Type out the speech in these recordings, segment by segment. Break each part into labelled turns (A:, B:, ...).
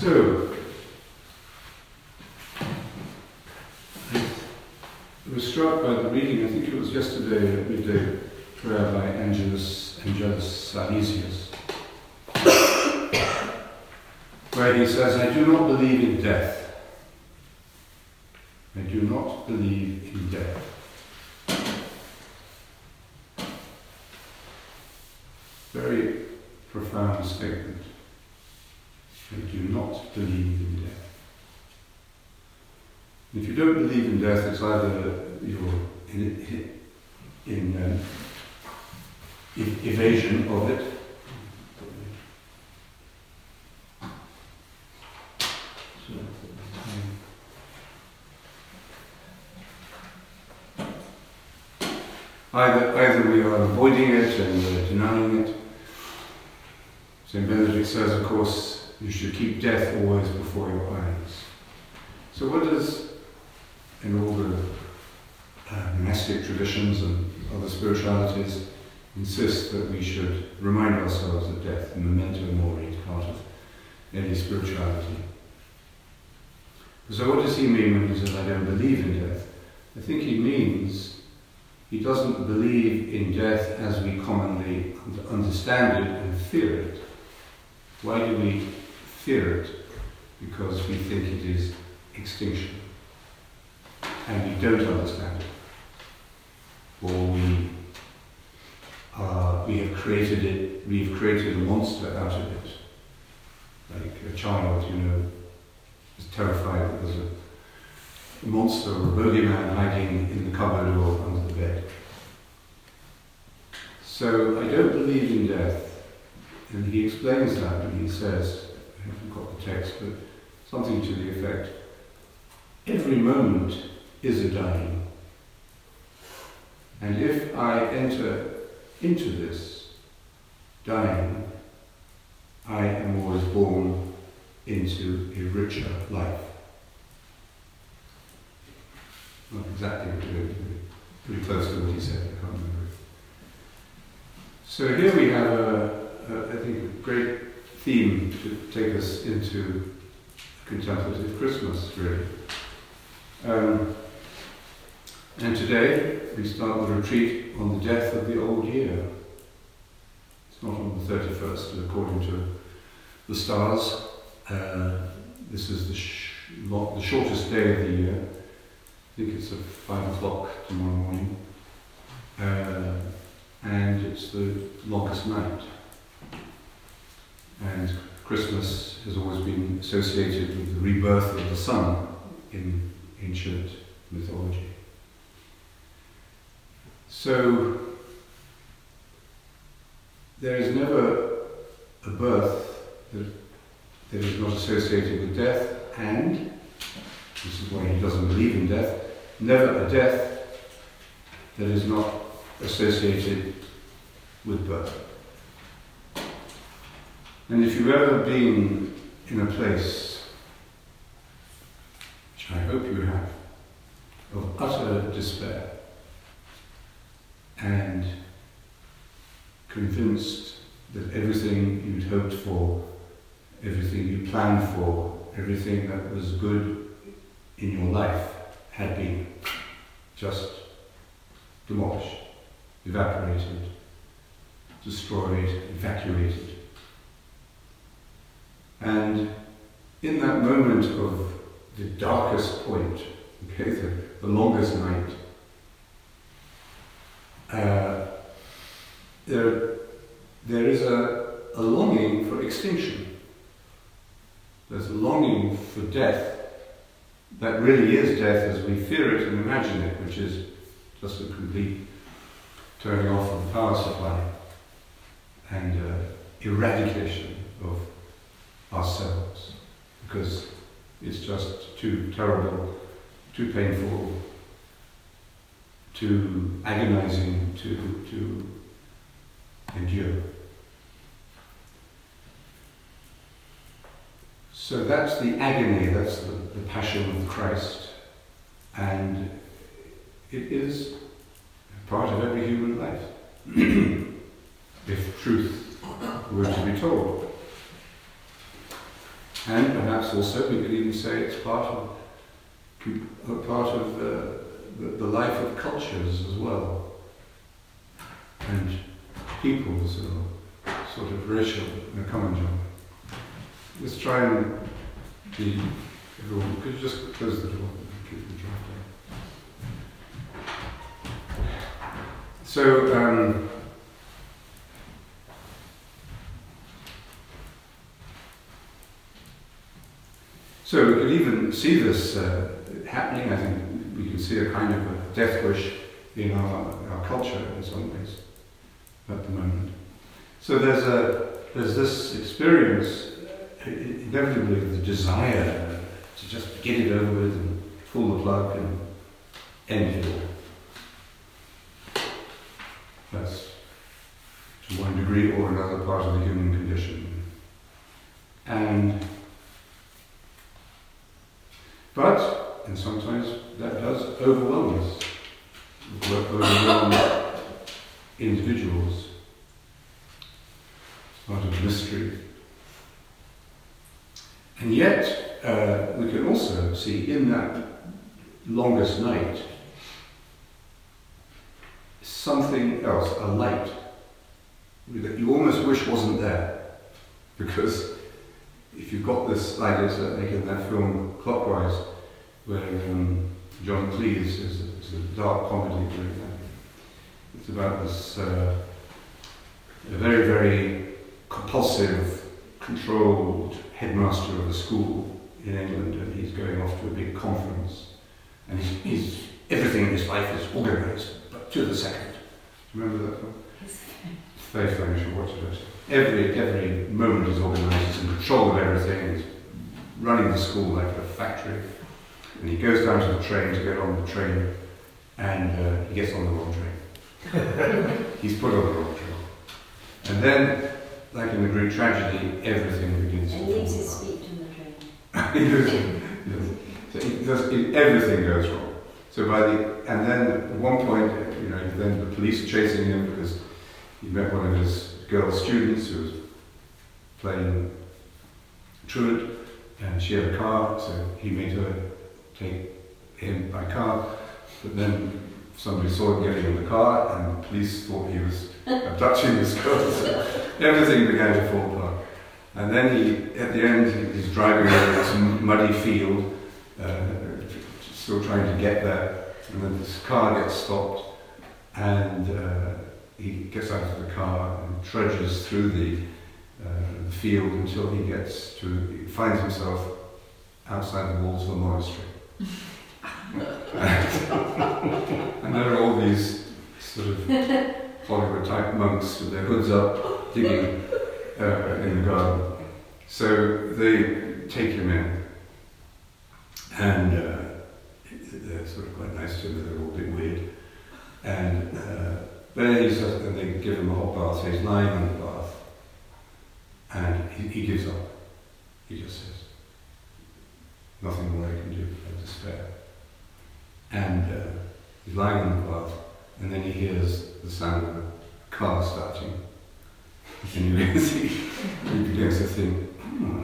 A: So, I was struck by the reading, I think it was yesterday at midday prayer by Angelus, Angelus Silesius, where he says, I do not believe in death. I do not believe in death. Very profound statement. I do not believe in death. If you don't believe in death, it's either you're in, in um, evasion of it, Either, either we are avoiding it and uh, denying it. St. Benedict says, of course, you should keep death always before your eyes. So, what does, in all the uh, monastic traditions and other spiritualities, insist that we should remind ourselves of death, the memento mori, part of any spirituality. So, what does he mean when he says, I don't believe in death? I think he means he doesn't believe in death as we commonly understand it and fear it. Why do we fear it? Because we think it is extinction. And we don't understand it. Or we, uh, we have created it, we have created a monster out of it. Like a child, you know, is terrified that there's a monster or a bogeyman hiding in the cupboard or under the bed. So I don't believe in death. And he explains that when he says, I haven't got the text, but something to the effect, every moment is a dying. And if I enter into this dying, I am always born into a richer life. Not exactly what you pretty close to what he said, I can't remember. So here we have, a, a, I think, a great theme to take us into contemplative Christmas, really. Um, and today we start the retreat on the death of the old year. It's not on the 31st, according to the stars. Uh, this is the, sh- the shortest day of the year. I think it's at five o'clock tomorrow morning. Uh, and it's the longest night. And Christmas has always been associated with the rebirth of the sun in ancient mythology. So there is never a birth that, that is not associated with death, and this is why he doesn't believe in death, never a death that is not associated with birth. And if you've ever been in a place, which I hope you have, of utter despair and convinced that everything you'd hoped for, everything you planned for, everything that was good in your life had been just demolished, evaporated, destroyed, evacuated. And in that moment of the darkest point, okay, the, the longest night, uh, there, there is a, a longing for extinction. There's a longing for death that really is death as we fear it and imagine it, which is just a complete turning off of the power supply and uh, eradication of ourselves because it's just too terrible, too painful, too agonizing to, to endure. So that's the agony, that's the, the passion of Christ. And it is part of every human life, if truth were to be told. And perhaps also we could even say it's part of part of uh, the, the life of cultures as well, and peoples or sort of racial in a common job. Let's try and be everyone. Could you just close the door? and Keep the draft So. Um, So we could even see this uh, happening. I think we can see a kind of a death wish in our, our culture in some ways at the moment. So there's a there's this experience, inevitably, the desire to just get it over with and pull the plug and end it all. That's to one degree or another part of the human condition. And but, and sometimes that does overwhelm us, overwhelm individuals. It's part of mystery. And yet, uh, we can also see in that longest night something else, a light, that you almost wish wasn't there. Because if you've got this, like it's uh, like in that film Clockwise, where um, John Cleese is, is a dark comedy that. It's about this uh, a very, very compulsive, controlled headmaster of a school in England, and he's going off to a big conference, and he's, he's everything in his life is organised, but to the second. Do you remember that film? It's very funny. You should watch it every every moment is organised, he's in control of everything, he's running the school like a factory. And he goes down to the train to get on the train, and uh, he gets on the wrong train. he's put on the wrong train. And then, like in the Greek tragedy, everything begins
B: to
A: fall
B: apart. his speech on the train. he he.
A: So he does, it, everything goes wrong. So by the, and then at one point, you know, then the police are chasing him because he met one of his girl students who was playing truant, and she had a car, so he made her take him by car. But then somebody saw him getting in the car, and the police thought he was abducting this girl. So everything began to fall apart. And then he, at the end, he's driving over this muddy field, uh, still trying to get there. And then this car gets stopped, and uh, he gets out of the car and trudges through the, uh, the field until he gets to, he finds himself outside the walls of a monastery. And there are all these sort of Hollywood type monks with their hoods up, digging uh, in the garden. So they take him in, and uh, they're sort of quite nice to him, they're all a bit weird. And uh, then he says, and they give him a hot bath, so he's lying in the bath. And he, he gives up. He just says, nothing more I can do, I despair. And uh, he's lying in the bath, and then he hears the sound of a car starting. And he, begins, he, he begins to think, hmm.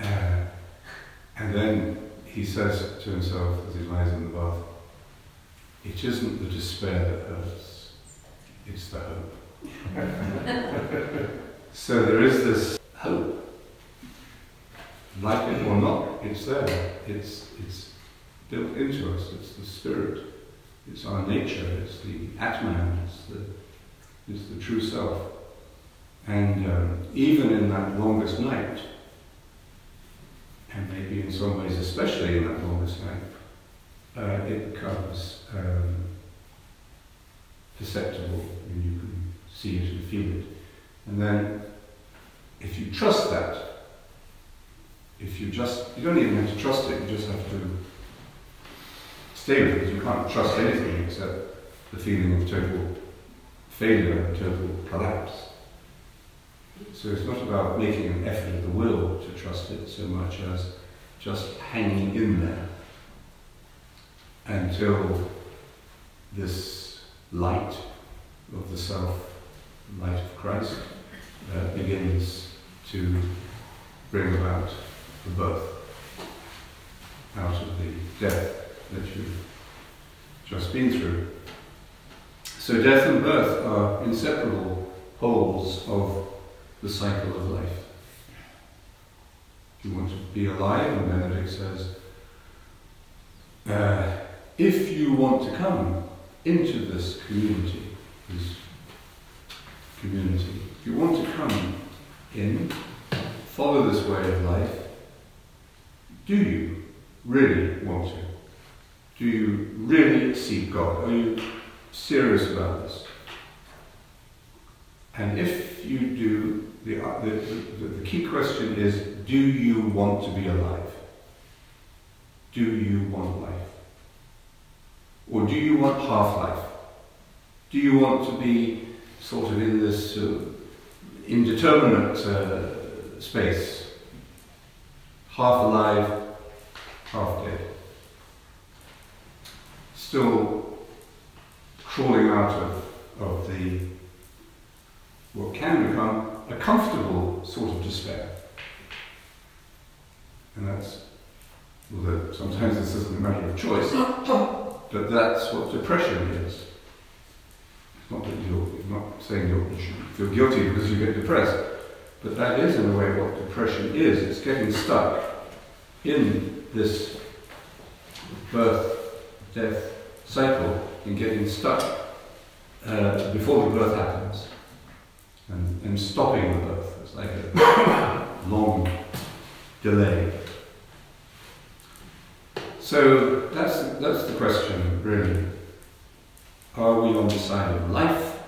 A: Uh, and then he says to himself as he lies in the bath, it isn't the despair that hurts it's the hope. so there is this hope. Like it or not, it's there. It's, it's built into us. It's the spirit. It's our nature. It's the Atman. It's the, it's the true self. And um, even in that longest night, and maybe in some ways, especially in that longest night, uh, it becomes um, perceptible and you can see it and feel it. And then if you trust that, if you just, you don't even have to trust it, you just have to stay with it you can't trust anything except the feeling of total failure and total collapse. So it's not about making an effort of the will to trust it so much as just hanging in there until this light of the self, light of Christ, uh, begins to bring about the birth out of the death that you've just been through. So death and birth are inseparable poles of the cycle of life. If you want to be alive, and Benedict says, uh, if you want to come into this community, this community, if you want to come in, follow this way of life, do you really want to? Do you really seek God? Are you serious about this? And if you do, the, uh, the, the, the key question is do you want to be alive? Do you want life? Or do you want half life? Do you want to be sort of in this uh, indeterminate uh, space? Half alive, half dead. Still crawling out of, of the what can become a comfortable sort of despair. And that's, although sometimes this isn't a matter of choice, but that's what depression is. It's not that you're, you're not saying you feel guilty because you get depressed, but that is in a way what depression is. It's getting stuck in this birth, death cycle and getting stuck uh, before the birth happens and, and stopping the birth. It's like a long delay. So that's, that's the question, really. Are we on the side of life,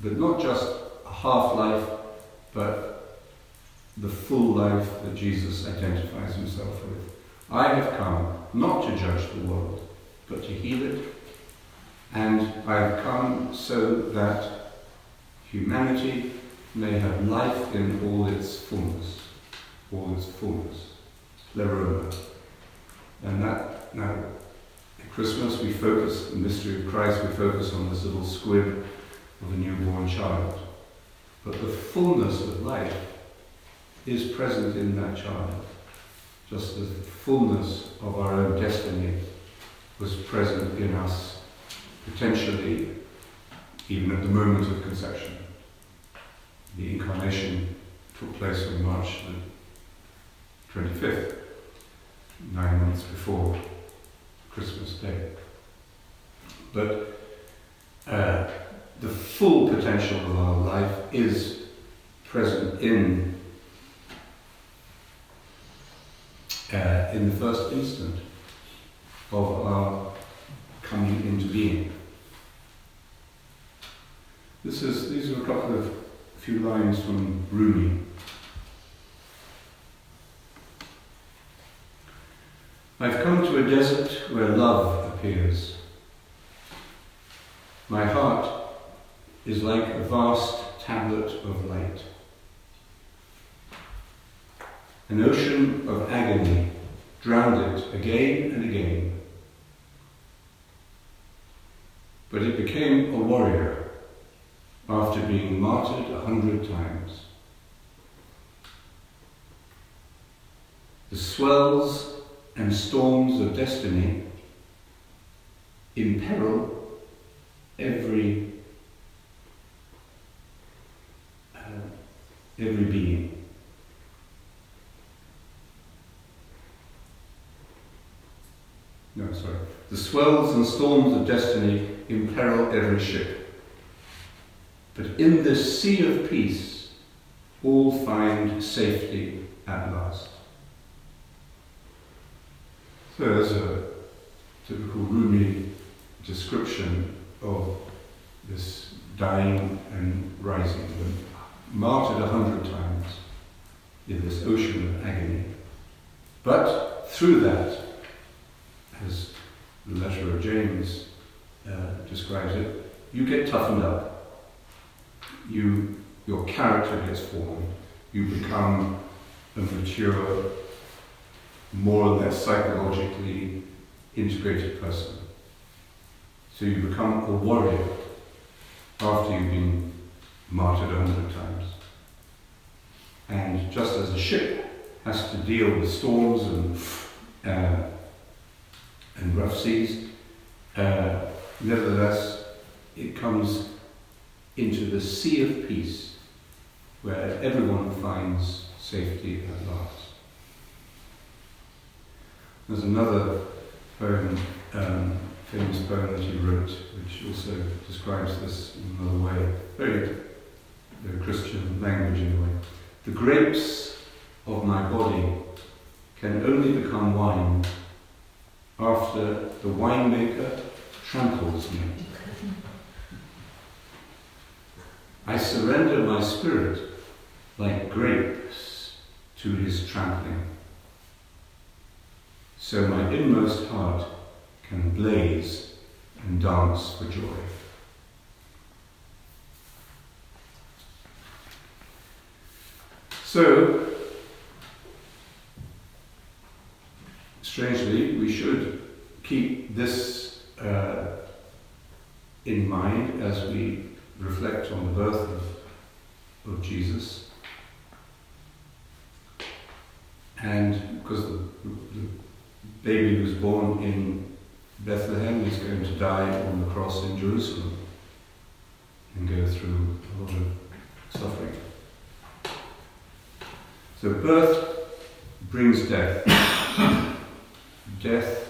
A: but not just half life, but the full life that Jesus identifies himself with? I have come not to judge the world, but to heal it. And I have come so that humanity may have life in all its fullness, all its fullness, pleroma. And that, now, at Christmas we focus, the mystery of Christ, we focus on this little squib of a newborn child. But the fullness of life is present in that child just as the fullness of our own destiny was present in us, potentially even at the moment of conception. The incarnation took place on March the 25th, nine months before Christmas Day. But uh, the full potential of our life is present in uh, in the first instant of our coming into being. This is, these are a couple of few lines from Rumi. I've come to a desert where love appears. My heart is like a vast tablet of light. An ocean of agony drowned it again and again. But it became a warrior after being martyred a hundred times. The swells and storms of destiny imperil every uh, every being. Sorry. The swells and storms of destiny imperil every ship. But in this sea of peace, all find safety at last. So there's a typical Rumi description of this dying and rising, martyred a hundred times in this ocean of agony. But through that, as the letter of James uh, describes it, you get toughened up. You, your character gets formed. You become a mature, more or less psychologically integrated person. So you become a warrior after you've been martyred a hundred times. And just as a ship has to deal with storms and, uh, and rough seas, uh, nevertheless, it comes into the sea of peace where everyone finds safety at last. There's another poem, um, famous poem that he wrote, which also describes this in another way, very, Christian language in a way. The grapes of my body can only become wine after the winemaker tramples me. I surrender my spirit like grapes to his trampling, so my inmost heart can blaze and dance for joy. So, strangely, we should keep this uh, in mind as we reflect on the birth of, of Jesus. And because the, the baby was born in Bethlehem is going to die on the cross in Jerusalem and go through a lot of suffering. So birth brings death. Death,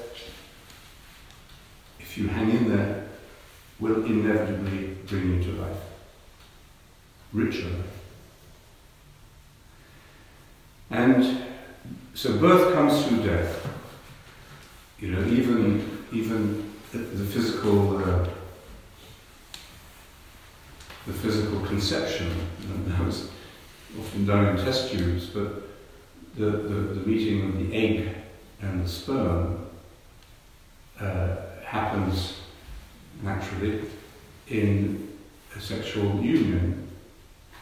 A: if you hang in there, will inevitably bring you to life. Richer life. And so birth comes through death. You know, even even the, physical uh, the physical conception that was often done in test tubes, but the, the, the meeting of the egg and the sperm uh, happens naturally in a sexual union.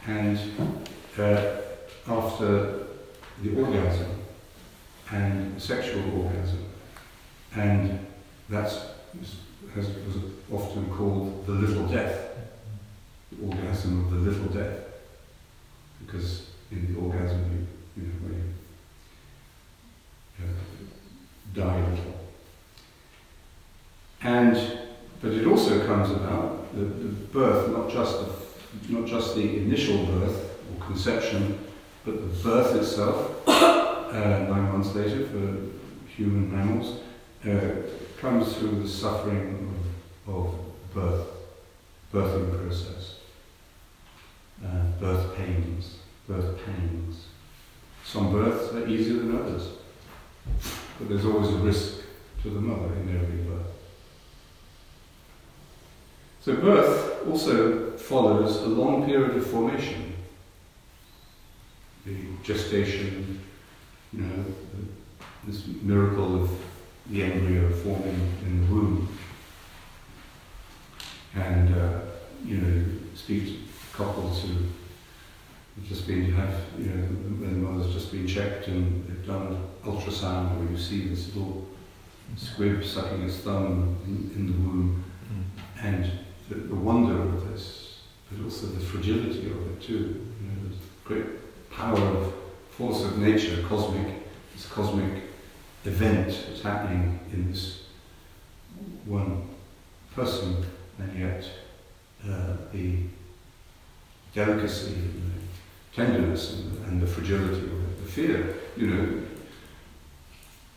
A: And uh, after the orgasm and sexual orgasm. And that's has, was often called the little death, the orgasm of the little death, because in the orgasm you, you know, you uh, die little. And but it also comes about the, the birth, not just the, not just the initial birth or conception, but the birth itself, uh, nine months later for human mammals, uh, comes through the suffering of, of birth, birthing process, uh, birth pains, birth pains. Some births are easier than others, but there's always a risk to the mother in every birth. So birth also follows a long period of formation. The gestation, you know, this miracle of the embryo forming in the womb. And, uh, you know, speak to couples who have just been to have, you know, when the mother's just been checked and they've done an ultrasound where you see this little squib sucking its thumb in, in the womb. Mm. And the, the, wonder of this, but also the fragility of it too. You know, the great power of force of nature, cosmic, this cosmic event that's happening in this one person, and yet uh, the delicacy tenderness and the, and the fragility of the fear, you know.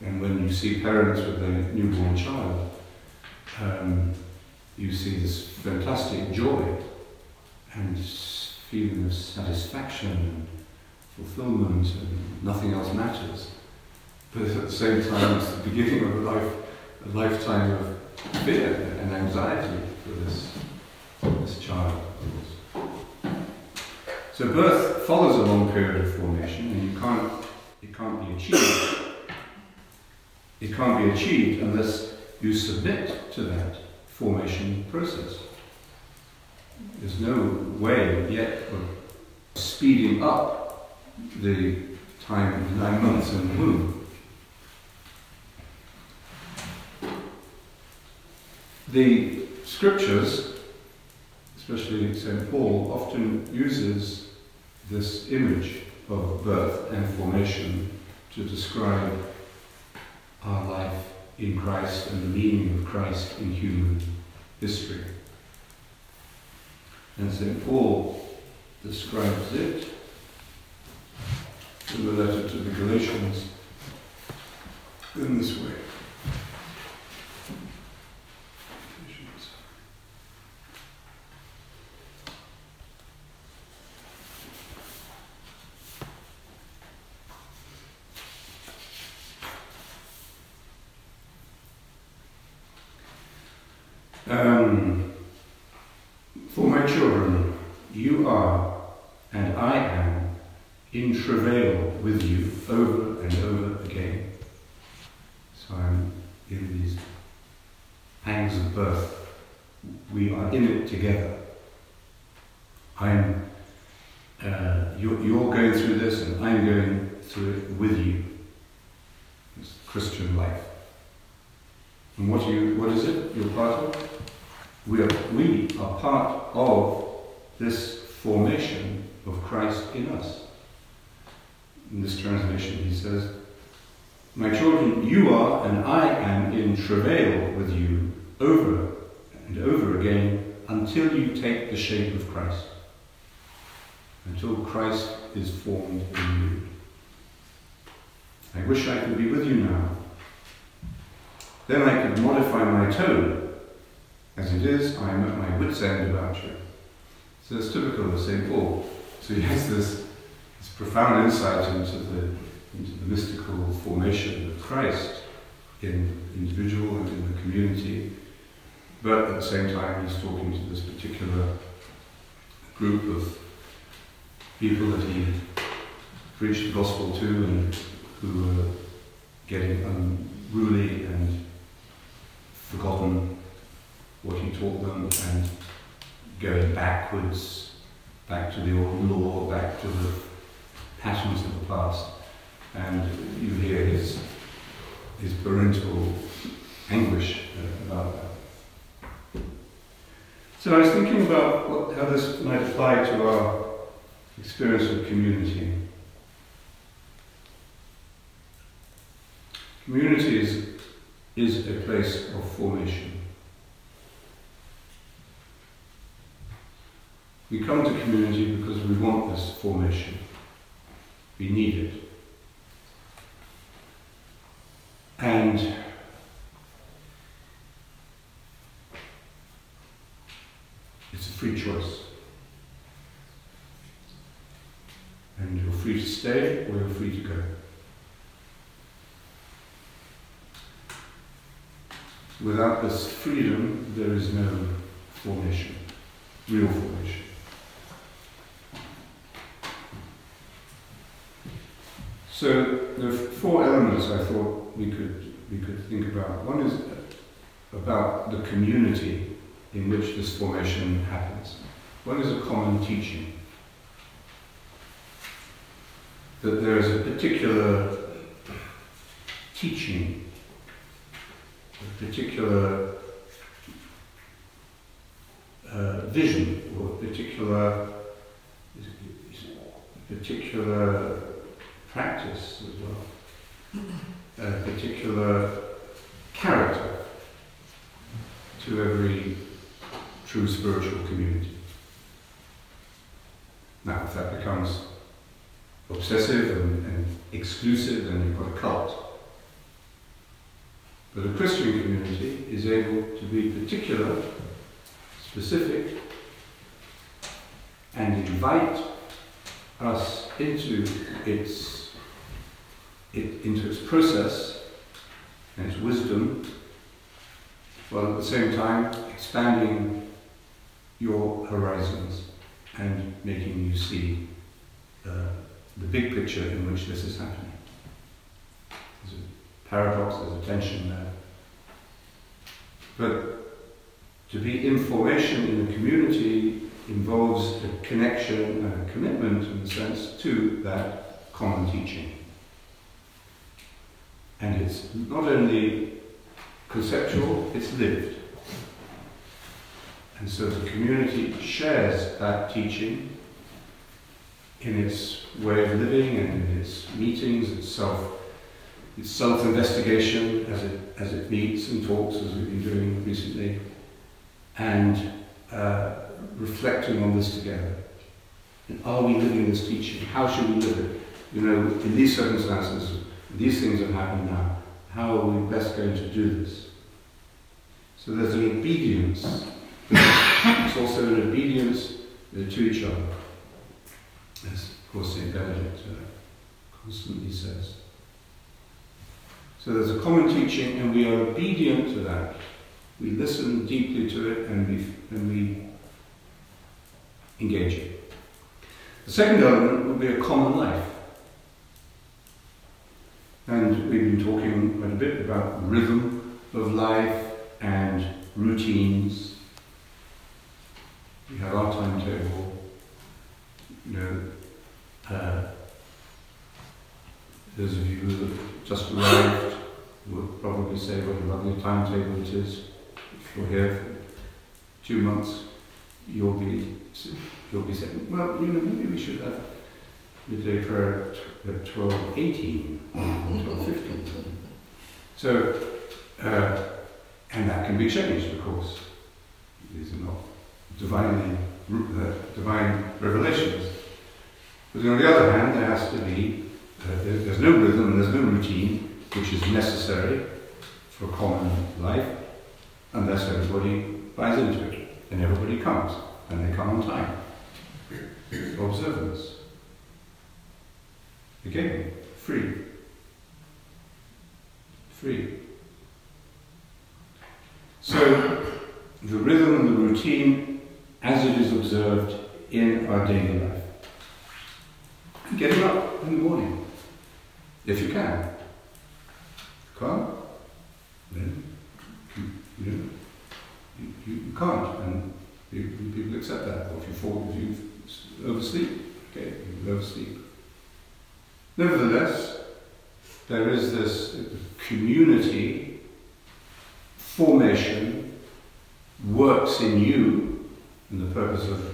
A: And when you see parents with a newborn child, um, you see this fantastic joy and feeling of satisfaction and fulfillment, and nothing else matters. But at the same time, it's the beginning of a life, a lifetime of fear and anxiety for this, this child. So birth follows a long period of formation, and you can't, it can't be achieved. It can't be achieved unless you submit to that formation process. There's no way yet of speeding up the time, of nine months in the womb. The scriptures, especially St. Paul, often uses this image of birth and formation to describe our life in Christ and the meaning of Christ in human history. And St. Paul describes it in the letter to the Galatians in this way. Um, for my children, you are and I am in travail with you over and over again. So I'm in these pangs of birth. We are in it together. I'm, uh, you're, you're going through this and I'm going through it with you. It's Christian life. And what, you, what is it you're part of? We are, we are part of this formation of Christ in us. In this translation, he says, My children, you are and I am in travail with you over and over again until you take the shape of Christ, until Christ is formed in you. I wish I could be with you now. Then I could modify my tone as it is, I am at my wit's end about you. So it's typical of St. Paul. So he has this, this profound insight into the, into the mystical formation of Christ in individual and in the community. But at the same time, he's talking to this particular group of people that he preached the gospel to and who were getting unruly and forgotten what he taught them and going backwards, back to the old law, back to the passions of the past. And you hear his, his parental anguish uh, about that. So I was thinking about what, how this might apply to our experience of community. Community is, is a place of formation. We come to community because we want this formation. We need it. And it's a free choice. And you're free to stay or you're free to go. Without this freedom, there is no formation, real formation. So there are four elements I thought we could we could think about. One is about the community in which this formation happens. One is a common teaching. That there is a particular teaching, particular uh, vision, or particular, particular practice as well, a particular character to every true spiritual community. Now, if that becomes obsessive and, and exclusive, then you've got a cult. But a Christian community is able to be particular, specific, and invite us into its it into its process and its wisdom, while at the same time expanding your horizons and making you see uh, the big picture in which this is happening. Paradox, there's a tension there. But to be in formation in a community involves a connection and a commitment, in a sense, to that common teaching. And it's not only conceptual, it's lived. And so the community shares that teaching in its way of living and in its meetings, its self self-investigation as it, as it meets and talks, as we've been doing recently, and uh, reflecting on this together. And are we living this teaching? How should we live it? You know, in these circumstances, these things have happened now. How are we best going to do this? So there's an obedience. It's also an obedience to each other. As, of course, St. Benedict uh, constantly says. So there's a common teaching, and we are obedient to that. We listen deeply to it, and we, and we engage it. The second element will be a common life. And we've been talking quite a bit about rhythm of life and routines. We have our timetable. You know, uh, those of you who have just arrived will probably say what a lovely timetable it is. If you're here for two months, you'll be you'll be saying, well, you know, maybe we should have midday prayer at 12, 18, 12, 15. So, uh, and that can be changed, of course. These are not divinely, uh, divine revelations. But on the other hand, there has to be uh, there's no rhythm and there's no routine which is necessary for common life unless everybody buys into it and everybody comes and they come on time. Observance. Again, free. Free. So, the rhythm and the routine as it is observed in our daily life. Getting up in the morning if you can. Can't? Then you, know, you, you, can't, and people accept that. Or if you fall, if you oversleep, okay, you oversleep. Nevertheless, there is this community formation works in you, and the purpose of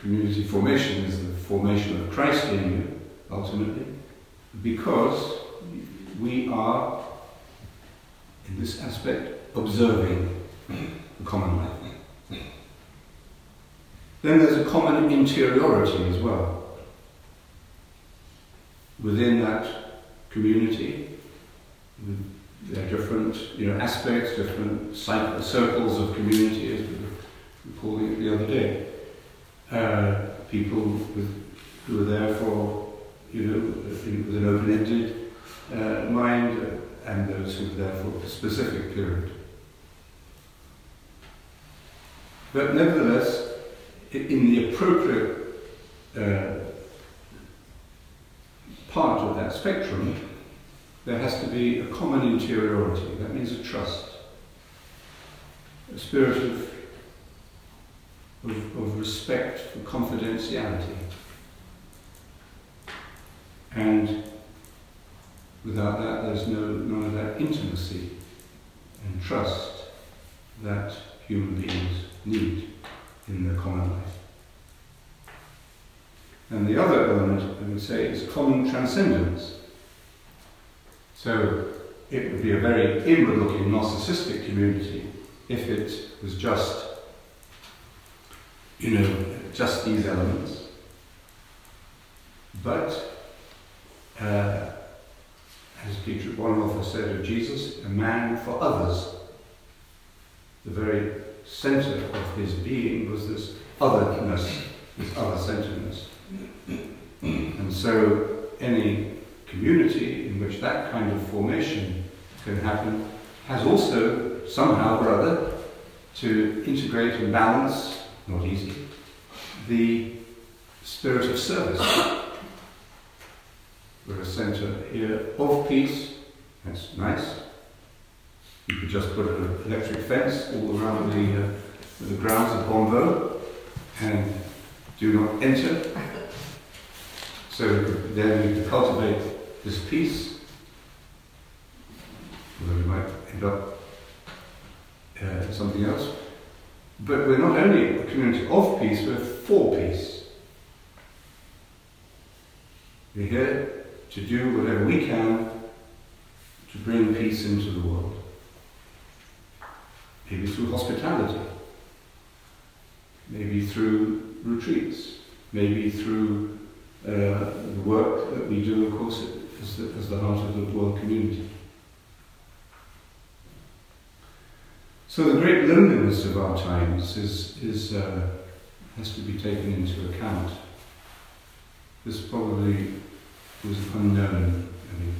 A: community formation is the formation of Christ in you, ultimately because we are, in this aspect, observing the common life. Then there's a common interiority as well. Within that community, there are different you know, aspects, different circles of community, as we were calling it the other day. Uh, people with, who are there for you know, with an open-ended uh, mind, and those who are there for a specific period. But nevertheless, in the appropriate uh, part of that spectrum, there has to be a common interiority. That means a trust, a spirit of, of, of respect for confidentiality. And without that, there's no, none of that intimacy and trust that human beings need in their common life. And the other element, I would say, is common transcendence. So it would be a very inward looking narcissistic community if it was just, you know, just these elements. But uh, as Peter Bonhoeffer said of Jesus, a man for others. The very center of his being was this otherness, this other-centeredness. And so any community in which that kind of formation can happen has also somehow or other to integrate and balance, not easy, the spirit of service. We're a centre here of peace. That's nice. You could just put an electric fence all around the, uh, the grounds of Bonnevaux and do not enter. So then we can cultivate this peace, although we might end up uh, something else. But we're not only a community of peace, we're for peace. We're here to do whatever we can to bring peace into the world. Maybe through hospitality, maybe through retreats, maybe through uh, the work that we do, of course, as the, as the heart of the world community. So the great loneliness of our times is, is, uh, has to be taken into account. This probably was unknown. I mean,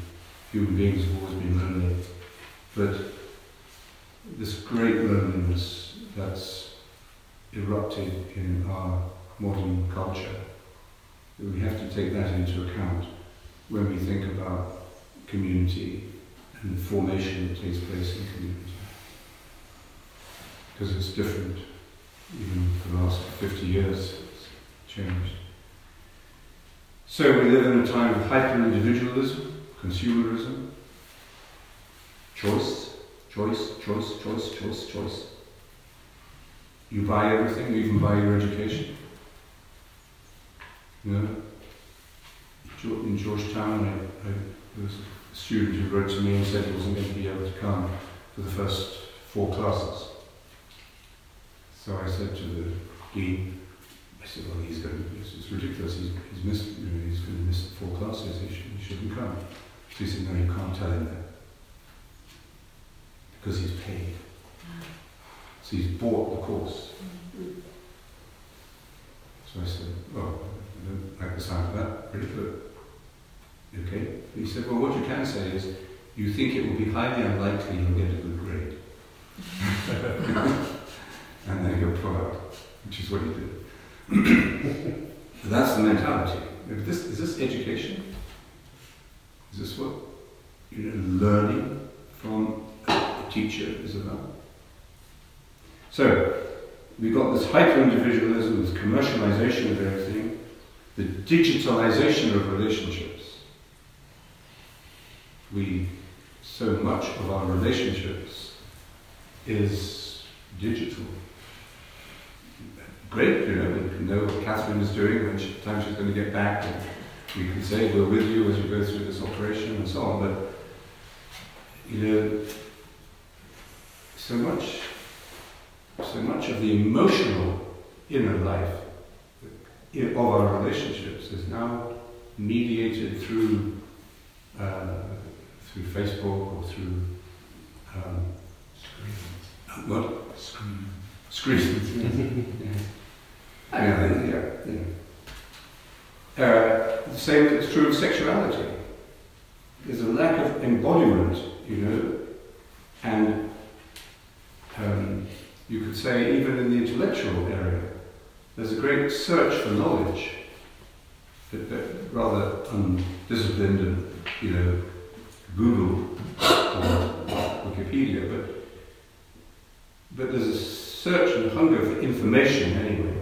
A: human beings have always been lonely, but this great loneliness that's erupted in our modern culture, we have to take that into account when we think about community and the formation that takes place in community because it's different. Even the last 50 years, it's changed. So we live in a time of hyper-individualism, consumerism, choice, choice, choice, choice, choice, choice. You buy everything, you even buy your education. You know, in Georgetown, I, I, there was a student who wrote to me and said he wasn't going to be able to come for the first four classes. So I said to the dean, I said, well, he's going to, it's ridiculous, he's, he's missed, you know, he's going to miss four classes, he, should, he shouldn't come. So he said, no, you can't tell him that. Because he's paid. So he's bought the course. So I said, well, I don't like the sound of that, good. Okay? He said, well, what you can say is, you think it will be highly unlikely you'll get a good grade. and then he'll pull out, which is what he did. that's the mentality. If this, is this education? Is this what you know, learning from a teacher is about? So, we've got this hyper-individualism, this commercialization of everything, the digitalization of relationships. We, so much of our relationships is digital great, you know, we can know what Catherine is doing, when she, time she's going to get back, and we can say we're with you as you go through this operation and so on, but, you know, so much, so much of the emotional inner life of our relationships is now mediated through uh, through Facebook or through um, screens. What? Screens. Screens. mean, yeah, know. Uh, the same is true of sexuality. There's a lack of embodiment, you know, and um, you could say even in the intellectual area, there's a great search for knowledge, but, but rather undisciplined and, you know, Google or Wikipedia, but but there's a search and hunger for information anyway.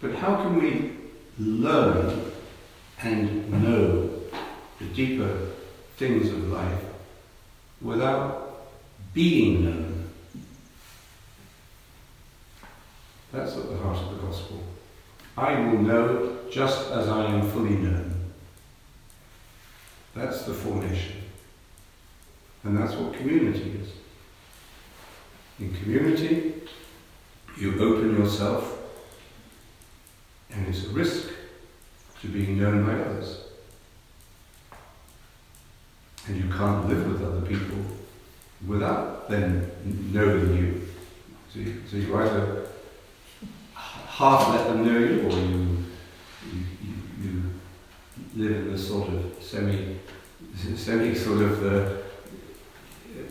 A: But how can we learn and know the deeper things of life without being known? That's at the heart of the gospel. I will know just as I am fully known. That's the formation. And that's what community is. In community, you open yourself and it's a risk to being known by others. And you can't live with other people without them knowing you. So you, so you either half let them know you, or you, you, you live in this sort of semi, semi sort of uh,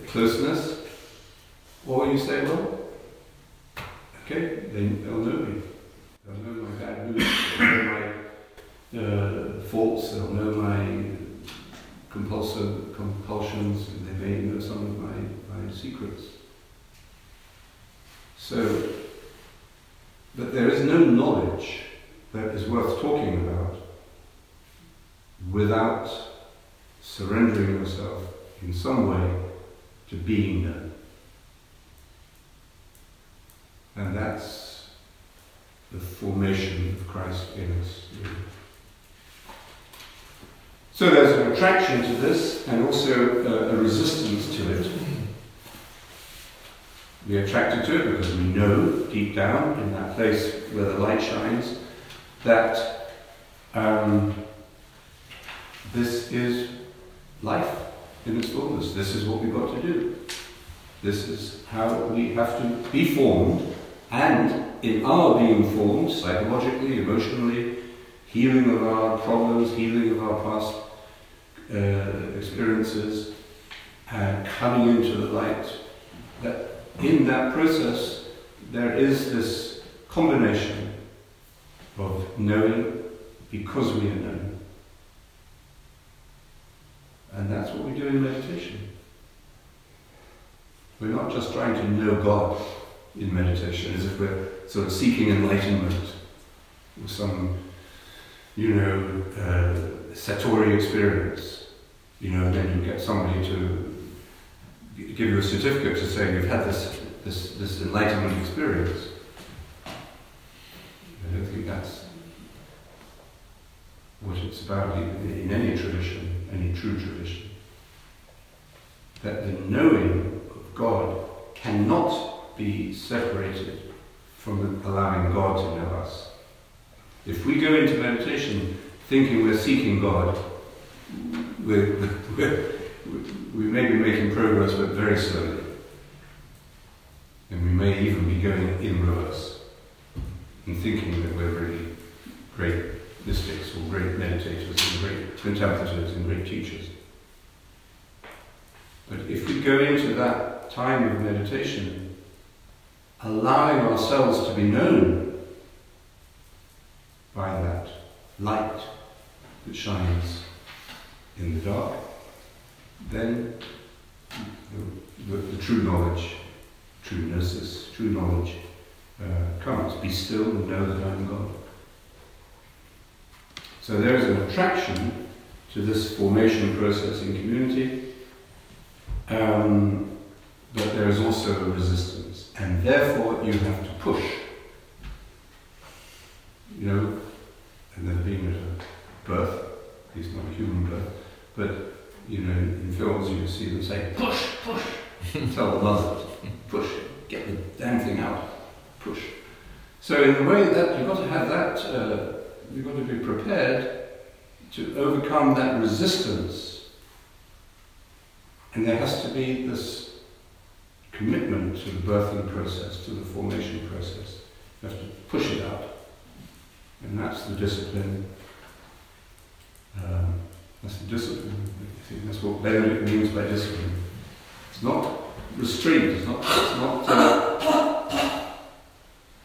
A: closeness, or you say, well, okay, they, they'll know me. They'll know they'll know my uh, faults, they'll know my compulsive compulsions, and they may know some of my, my secrets. So, but there is no knowledge that is worth talking about without surrendering yourself in some way to being known. And that's the formation of Christ in us. So there's an attraction to this and also a, a resistance to it. We're attracted to it because we know deep down in that place where the light shines that um, this is life in its fullness. This is what we've got to do. This is how we have to be formed, and in our being formed, psychologically, emotionally, healing of our problems, healing of our past uh, experiences, and coming into the light, that in that process there is this combination of knowing because we are known. And that's what we do in meditation. We're not just trying to know God in meditation as if we're sort of seeking enlightenment some, you know, uh, Satori experience. You know, and then you get somebody to give you a certificate to say you've had this, this, this enlightenment experience. I don't think that's what it's about in any tradition, any true tradition. That the knowing of God cannot be separated from allowing God to know us. If we go into meditation thinking we're seeking God, we're, we're, we may be making progress, but very slowly. And we may even be going in reverse and thinking that we're really great mystics or great meditators and great contemplators and great teachers. But if we go into that time of meditation, allowing ourselves to be known by that light that shines in the dark, then the, the, the true knowledge, true gnosis, true knowledge uh, comes. Be still and know that I am God. So there is an attraction to this formation process in community, um, but there is also a resistance, and therefore you have to push. You know, and then being at a birth, at least not a human birth, but you know, in films you see them say, push, push. Tell the mother, push, get the damn thing out, push. So in a way that you've got to have that, uh, you've got to be prepared to overcome that resistance. And there has to be this commitment to the birthing process, to the formation process. You have to push it out. And that's the discipline. Um, that's the discipline. I think that's what Benedict means by discipline. It's not restraint. It's not. It's not. Uh,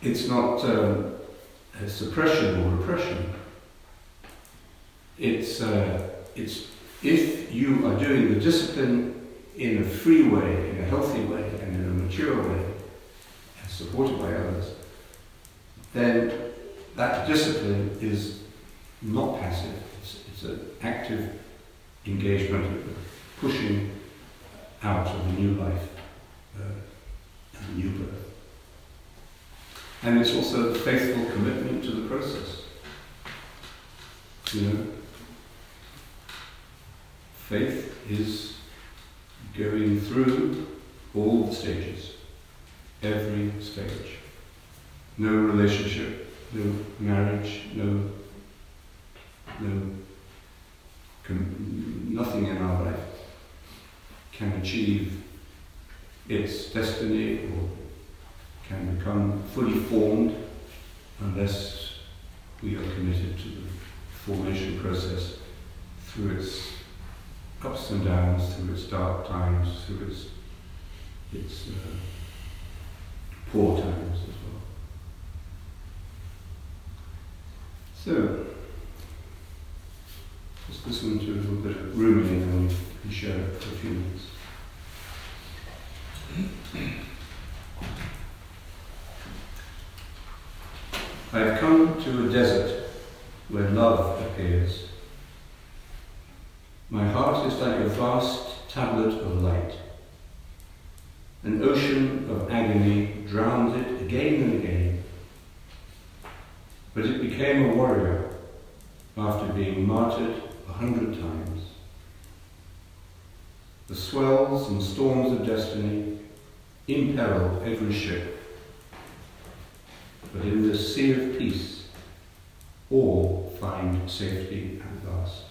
A: it's not um, suppression or repression. It's. Uh, it's if you are doing the discipline in a free way, in a healthy way, and in a mature way, and supported by others, then that discipline is not passive. It's, it's an active engagement, pushing out of the new life uh, and the new birth. And it's also a faithful commitment to the process. You know, faith is going through all the stages, every stage. No relationship, no marriage, no, no can, nothing in our life can achieve its destiny or can become fully formed unless we are committed to the formation process through its ups and downs, through its dark times, through its, its uh, poor times as well. So, just listen to a little bit of Rumi and we share for a few minutes. I have come to a desert where love appears. My heart is like a vast tablet of light. An ocean of agony drowned it again and again. But it became a warrior after being martyred a hundred times. The swells and storms of destiny imperil every ship. But in this sea of peace, all find safety at last.